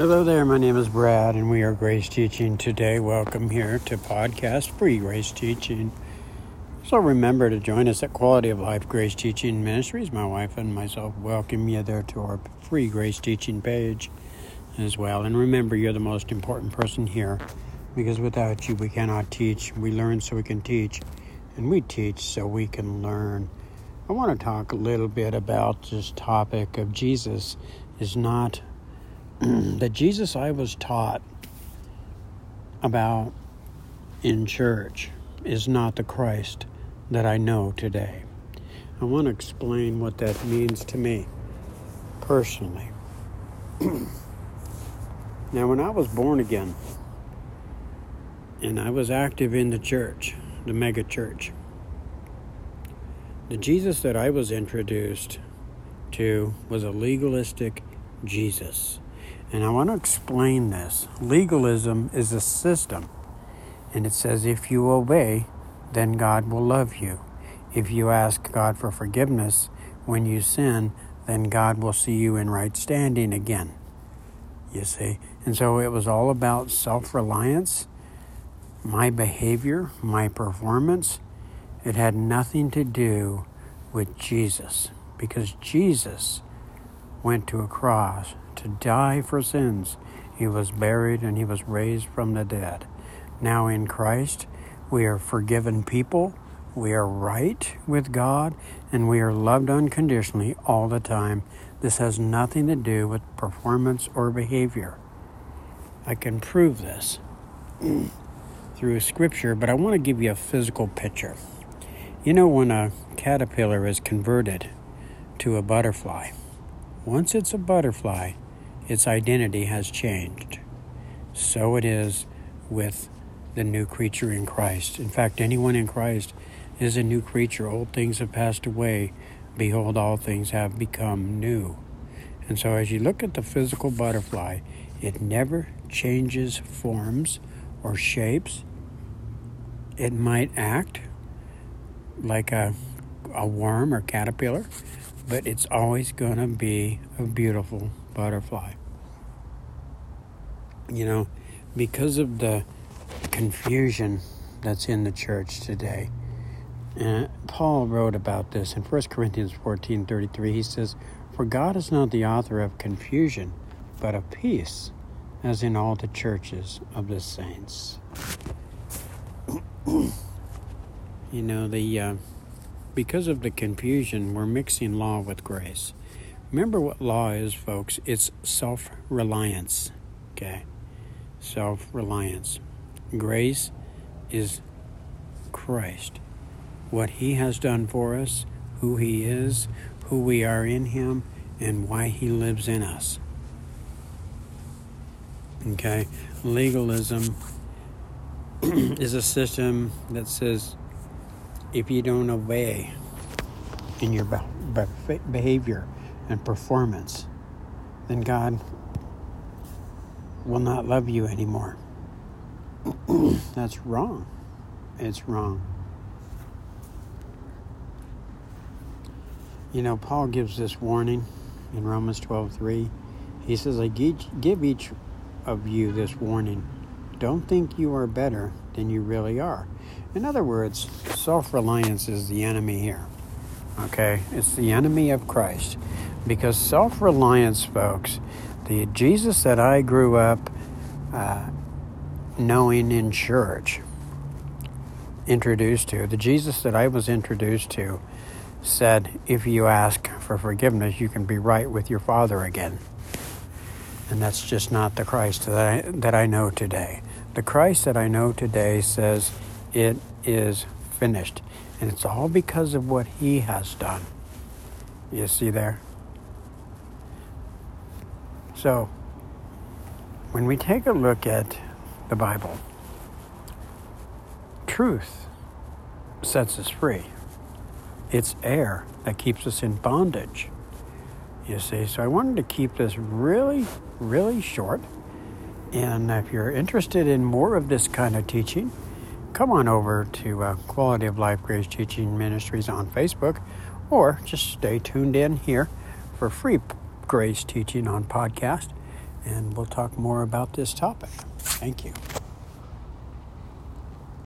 Hello there, my name is Brad, and we are Grace Teaching today. Welcome here to podcast Free Grace Teaching. So remember to join us at Quality of Life Grace Teaching Ministries. My wife and myself welcome you there to our Free Grace Teaching page as well. And remember, you're the most important person here because without you, we cannot teach. We learn so we can teach, and we teach so we can learn. I want to talk a little bit about this topic of Jesus is not the Jesus I was taught about in church is not the Christ that I know today. I want to explain what that means to me personally. now, when I was born again and I was active in the church, the mega church, the Jesus that I was introduced to was a legalistic Jesus. And I want to explain this. Legalism is a system, and it says if you obey, then God will love you. If you ask God for forgiveness when you sin, then God will see you in right standing again. You see? And so it was all about self reliance, my behavior, my performance. It had nothing to do with Jesus because Jesus went to a cross to die for sins. He was buried and he was raised from the dead. Now in Christ, we are forgiven people, we are right with God, and we are loved unconditionally all the time. This has nothing to do with performance or behavior. I can prove this through scripture, but I want to give you a physical picture. You know, when a caterpillar is converted to a butterfly, once it's a butterfly, its identity has changed. So it is with the new creature in Christ. In fact, anyone in Christ is a new creature. Old things have passed away. Behold, all things have become new. And so, as you look at the physical butterfly, it never changes forms or shapes. It might act like a, a worm or caterpillar, but it's always going to be a beautiful butterfly you know, because of the confusion that's in the church today. And Paul wrote about this in 1 Corinthians 14 33. He says, For God is not the author of confusion, but of peace, as in all the churches of the saints. you know, the uh, because of the confusion, we're mixing law with grace. Remember what law is, folks? It's self reliance. Okay? Self reliance. Grace is Christ, what He has done for us, who He is, who we are in Him, and why He lives in us. Okay? Legalism is a system that says if you don't obey in your behavior and performance, then God will not love you anymore. That's wrong. It's wrong. You know, Paul gives this warning in Romans 12:3. He says, "I give each of you this warning. Don't think you are better than you really are." In other words, self-reliance is the enemy here. Okay? It's the enemy of Christ. Because self-reliance, folks, the Jesus that I grew up uh, knowing in church, introduced to, the Jesus that I was introduced to, said, If you ask for forgiveness, you can be right with your Father again. And that's just not the Christ that I, that I know today. The Christ that I know today says, It is finished. And it's all because of what He has done. You see there? So, when we take a look at the Bible, truth sets us free. It's air that keeps us in bondage. You see, so I wanted to keep this really, really short. And if you're interested in more of this kind of teaching, come on over to uh, Quality of Life Grace Teaching Ministries on Facebook, or just stay tuned in here for free grace teaching on podcast. and we'll talk more about this topic. Thank you.